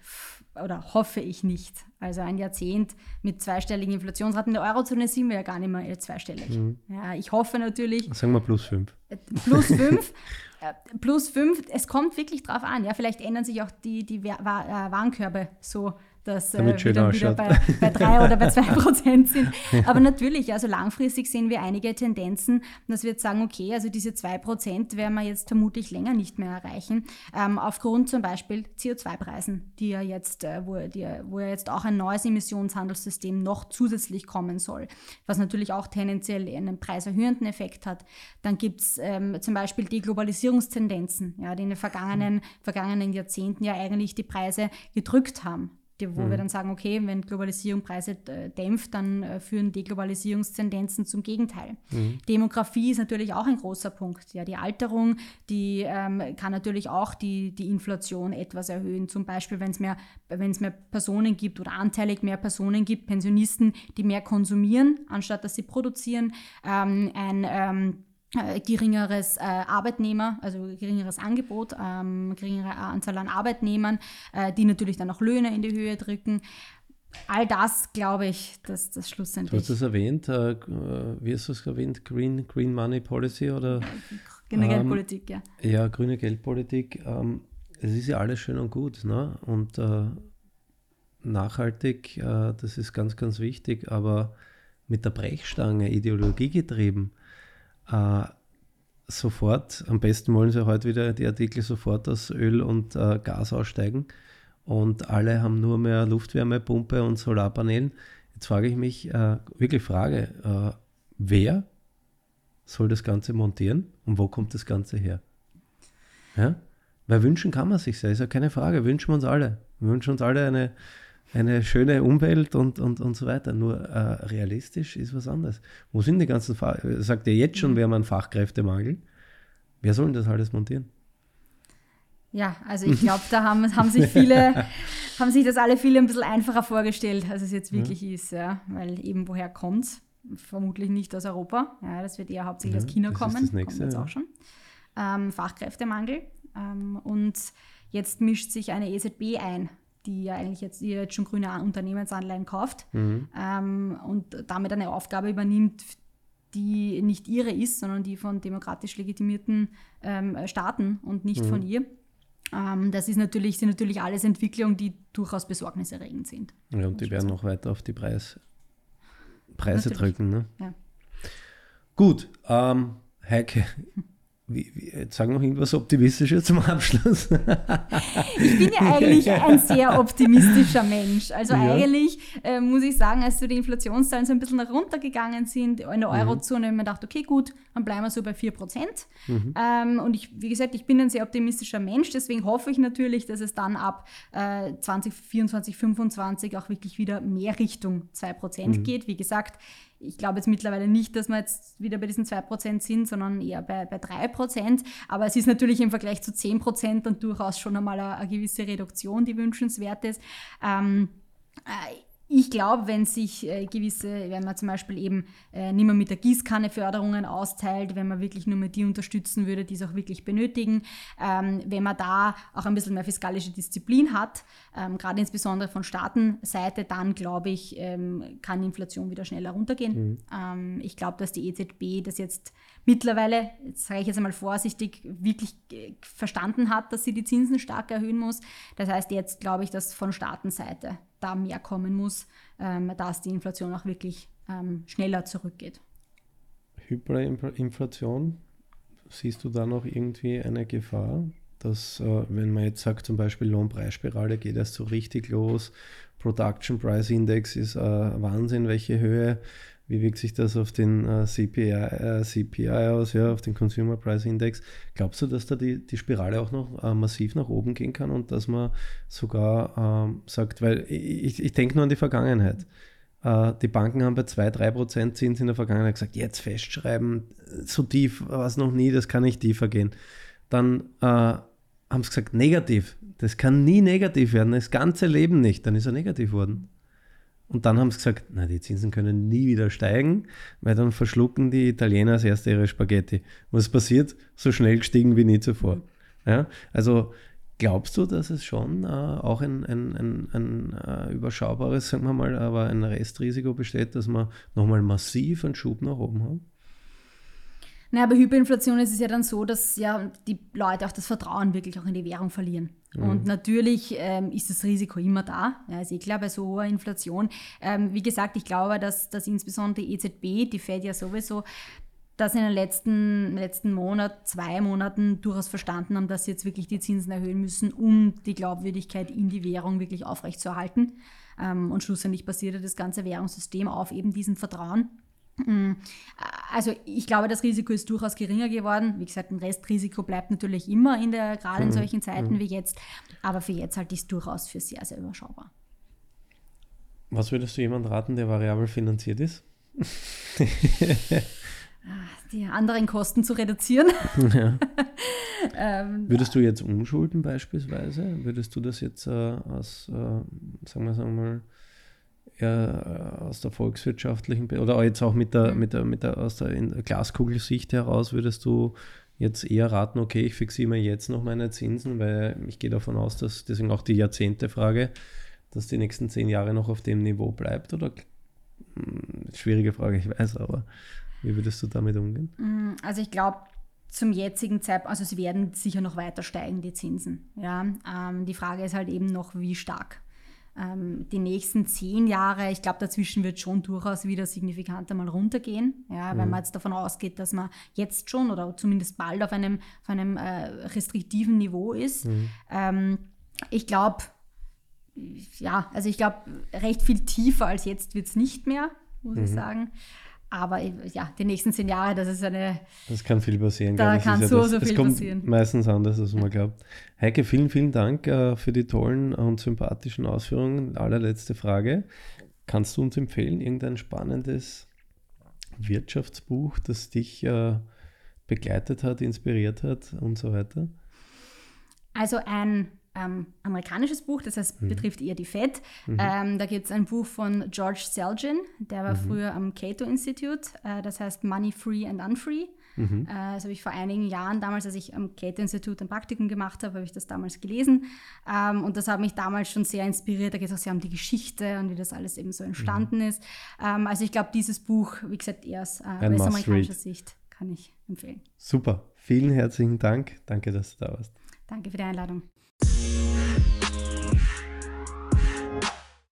oder hoffe ich nicht. Also ein Jahrzehnt mit zweistelligen Inflationsraten. In der Eurozone sind wir ja gar nicht mehr zweistellig. Mhm. Ja, ich hoffe natürlich. Sagen wir plus fünf. Äh, plus fünf. Äh, plus fünf. Es kommt wirklich drauf an. Ja, vielleicht ändern sich auch die, die äh, Warenkörbe so dass äh, wir dann wieder bei, bei drei oder bei zwei Prozent sind. Aber natürlich, also langfristig sehen wir einige Tendenzen, dass wir jetzt sagen, okay, also diese zwei Prozent werden wir jetzt vermutlich länger nicht mehr erreichen, ähm, aufgrund zum Beispiel CO2-Preisen, die ja jetzt, äh, wo, die, wo ja jetzt auch ein neues Emissionshandelssystem noch zusätzlich kommen soll, was natürlich auch tendenziell einen preiserhöhenden Effekt hat. Dann gibt es ähm, zum Beispiel die Globalisierungstendenzen, ja, die in den vergangenen, vergangenen Jahrzehnten ja eigentlich die Preise gedrückt haben wo mhm. wir dann sagen, okay, wenn Globalisierung Preise äh, dämpft, dann äh, führen Deglobalisierungstendenzen zum Gegenteil. Mhm. Demografie ist natürlich auch ein großer Punkt. Ja, die Alterung, die ähm, kann natürlich auch die, die Inflation etwas erhöhen. Zum Beispiel, wenn es mehr, mehr Personen gibt oder anteilig mehr Personen gibt, Pensionisten, die mehr konsumieren, anstatt dass sie produzieren. Ähm, ein ähm, äh, geringeres äh, Arbeitnehmer, also geringeres Angebot, ähm, geringere Anzahl an Arbeitnehmern, äh, die natürlich dann auch Löhne in die Höhe drücken. All das glaube ich, dass das schlussendlich. Du hast es erwähnt, äh, wie hast du es erwähnt? Green, Green Money Policy oder? Grüne ähm, Geldpolitik, ja. Ja, grüne Geldpolitik. Ähm, es ist ja alles schön und gut, ne? Und äh, nachhaltig, äh, das ist ganz, ganz wichtig, aber mit der Brechstange, ideologiegetrieben, äh, sofort, am besten wollen sie heute wieder die Artikel sofort aus Öl und äh, Gas aussteigen und alle haben nur mehr Luftwärmepumpe und Solarpanelen. Jetzt frage ich mich, äh, wirklich Frage, äh, wer soll das Ganze montieren und wo kommt das Ganze her? Ja? Weil wünschen kann man sich, ist ja keine Frage, wünschen wir uns alle. Wir wünschen uns alle eine, eine schöne Umwelt und, und, und so weiter. Nur äh, realistisch ist was anderes. Wo sind die ganzen Fach Sagt ihr jetzt schon, wir haben einen Fachkräftemangel. Wer soll denn das alles montieren? Ja, also ich glaube, da haben, haben sich viele, haben sich das alle viele ein bisschen einfacher vorgestellt, als es jetzt wirklich ja. ist, ja. Weil eben woher kommt es? Vermutlich nicht aus Europa. Ja, das wird eher hauptsächlich ja, aus China kommen. Das nächste, kommt jetzt ja. auch schon. Ähm, Fachkräftemangel. Ähm, und jetzt mischt sich eine EZB ein, die ja eigentlich jetzt, jetzt schon grüne Unternehmensanleihen kauft mhm. ähm, und damit eine Aufgabe übernimmt, die nicht ihre ist, sondern die von demokratisch legitimierten ähm, Staaten und nicht mhm. von ihr. Ähm, das ist natürlich, sind natürlich alles Entwicklungen, die durchaus besorgniserregend sind. Ja, und die werden noch weiter auf die Preis, Preise natürlich. drücken. Ne? Ja. Gut, ähm, Heike, wie, wie, jetzt sag noch irgendwas Optimistisches zum Abschluss. ich bin ja eigentlich ein sehr optimistischer Mensch. Also ja. eigentlich äh, muss ich sagen, als so die Inflationszahlen so ein bisschen runtergegangen sind in der mhm. Eurozone, mhm. habe ich mir gedacht, okay, gut, dann bleiben wir so bei 4%. Mhm. Ähm, und ich, wie gesagt, ich bin ein sehr optimistischer Mensch, deswegen hoffe ich natürlich, dass es dann ab äh, 2024, 2025 auch wirklich wieder mehr Richtung 2% mhm. geht. Wie gesagt, ich glaube jetzt mittlerweile nicht, dass wir jetzt wieder bei diesen 2% sind, sondern eher bei, bei 3%. Aber es ist natürlich im Vergleich zu 10% dann durchaus schon einmal eine, eine gewisse Reduktion, die wünschenswert ist. Ähm, äh, ich glaube, wenn sich äh, gewisse, wenn man zum Beispiel eben äh, nicht mehr mit der Gießkanne Förderungen austeilt, wenn man wirklich nur mehr die unterstützen würde, die es auch wirklich benötigen, ähm, wenn man da auch ein bisschen mehr fiskalische Disziplin hat, ähm, gerade insbesondere von Staatenseite, dann glaube ich, ähm, kann die Inflation wieder schneller runtergehen. Mhm. Ich glaube, dass die EZB das jetzt mittlerweile, jetzt sage ich jetzt einmal vorsichtig, wirklich äh, verstanden hat, dass sie die Zinsen stark erhöhen muss. Das heißt, jetzt glaube ich, dass von Staatenseite da mehr kommen muss, ähm, dass die Inflation auch wirklich ähm, schneller zurückgeht. Hyperinflation, siehst du da noch irgendwie eine Gefahr? Dass, äh, wenn man jetzt sagt, zum Beispiel Lohnpreisspirale geht erst so richtig los, Production Price Index ist äh, Wahnsinn, welche Höhe wie wirkt sich das auf den äh, CPI, äh, CPI aus, ja, auf den Consumer Price Index? Glaubst du, dass da die, die Spirale auch noch äh, massiv nach oben gehen kann und dass man sogar ähm, sagt, weil ich, ich denke nur an die Vergangenheit. Äh, die Banken haben bei 2-3% Zins in der Vergangenheit gesagt, jetzt festschreiben, so tief war es noch nie, das kann nicht tiefer gehen. Dann äh, haben sie gesagt, negativ. Das kann nie negativ werden, das ganze Leben nicht. Dann ist er negativ worden. Und dann haben sie gesagt, na, die Zinsen können nie wieder steigen, weil dann verschlucken die Italiener als erste ihre Spaghetti. Was passiert? So schnell gestiegen wie nie zuvor. Ja? Also glaubst du, dass es schon äh, auch ein, ein, ein, ein äh, überschaubares, sagen wir mal, aber ein Restrisiko besteht, dass wir nochmal massiv einen Schub nach oben haben? Naja, bei Hyperinflation ist es ja dann so, dass ja die Leute auch das Vertrauen wirklich auch in die Währung verlieren. Mhm. Und natürlich ähm, ist das Risiko immer da. Ja, ist eh klar bei so hoher Inflation. Ähm, wie gesagt, ich glaube, dass, dass insbesondere die EZB, die Fed ja sowieso, das in den letzten, letzten Monat, zwei Monaten durchaus verstanden haben, dass sie jetzt wirklich die Zinsen erhöhen müssen, um die Glaubwürdigkeit in die Währung wirklich aufrechtzuerhalten. Ähm, und schlussendlich basierte das ganze Währungssystem auf eben diesem Vertrauen. Mm, also ich glaube, das Risiko ist durchaus geringer geworden. Wie gesagt, ein Restrisiko bleibt natürlich immer in der, gerade in mhm. solchen Zeiten mhm. wie jetzt. Aber für jetzt halte ich es durchaus für sehr, sehr überschaubar. Was würdest du jemandem raten, der variabel finanziert ist? Ah, die anderen Kosten zu reduzieren. Ja. ähm, Würdest du jetzt umschulden beispielsweise? Würdest du das jetzt äh, aus, äh, sagen wir, sagen wir mal, äh, aus der volkswirtschaftlichen oder jetzt auch mit der, mhm. mit der, mit der aus der Glaskugelsicht heraus würdest du jetzt eher raten, okay, ich fixiere mir jetzt noch meine Zinsen, weil ich gehe davon aus, dass deswegen auch die Jahrzehnte-Frage, dass die nächsten zehn Jahre noch auf dem Niveau bleibt oder hm, schwierige Frage, ich weiß, aber wie würdest du damit umgehen? Mm, also ich glaube, zum jetzigen Zeitpunkt, also sie werden sicher noch weiter steigen, die Zinsen. Ja, ähm, die Frage ist halt eben noch, wie stark. Ähm, die nächsten zehn Jahre, ich glaube, dazwischen wird schon durchaus wieder signifikant einmal runtergehen, ja, mhm. wenn man jetzt davon ausgeht, dass man jetzt schon oder zumindest bald auf einem, auf einem äh, restriktiven Niveau ist. Mhm. Ähm, ich glaube, ja, also ich glaube, recht viel tiefer als jetzt wird es nicht mehr, muss mhm. ich sagen. Aber ja, die nächsten zehn Jahre, das ist eine. Das kann viel passieren. Da kann ja so, das, so viel es kommt passieren. Meistens anders, als man glaubt. Heike, vielen, vielen Dank äh, für die tollen und sympathischen Ausführungen. Allerletzte Frage. Kannst du uns empfehlen, irgendein spannendes Wirtschaftsbuch, das dich äh, begleitet hat, inspiriert hat und so weiter? Also ein ähm, amerikanisches Buch, das heißt, mhm. betrifft eher die Fed. Mhm. Ähm, da gibt es ein Buch von George Selgin, der war mhm. früher am Cato Institute, äh, das heißt Money Free and Unfree. Mhm. Äh, das habe ich vor einigen Jahren, damals, als ich am Cato Institute ein Praktikum gemacht habe, habe ich das damals gelesen. Ähm, und das hat mich damals schon sehr inspiriert. Da geht es auch sehr um die Geschichte und wie das alles eben so entstanden mhm. ist. Ähm, also ich glaube, dieses Buch, wie gesagt, eher aus äh, US-amerikanischer Sicht kann ich empfehlen. Super, vielen herzlichen Dank. Danke, dass du da warst. Danke für die Einladung. Música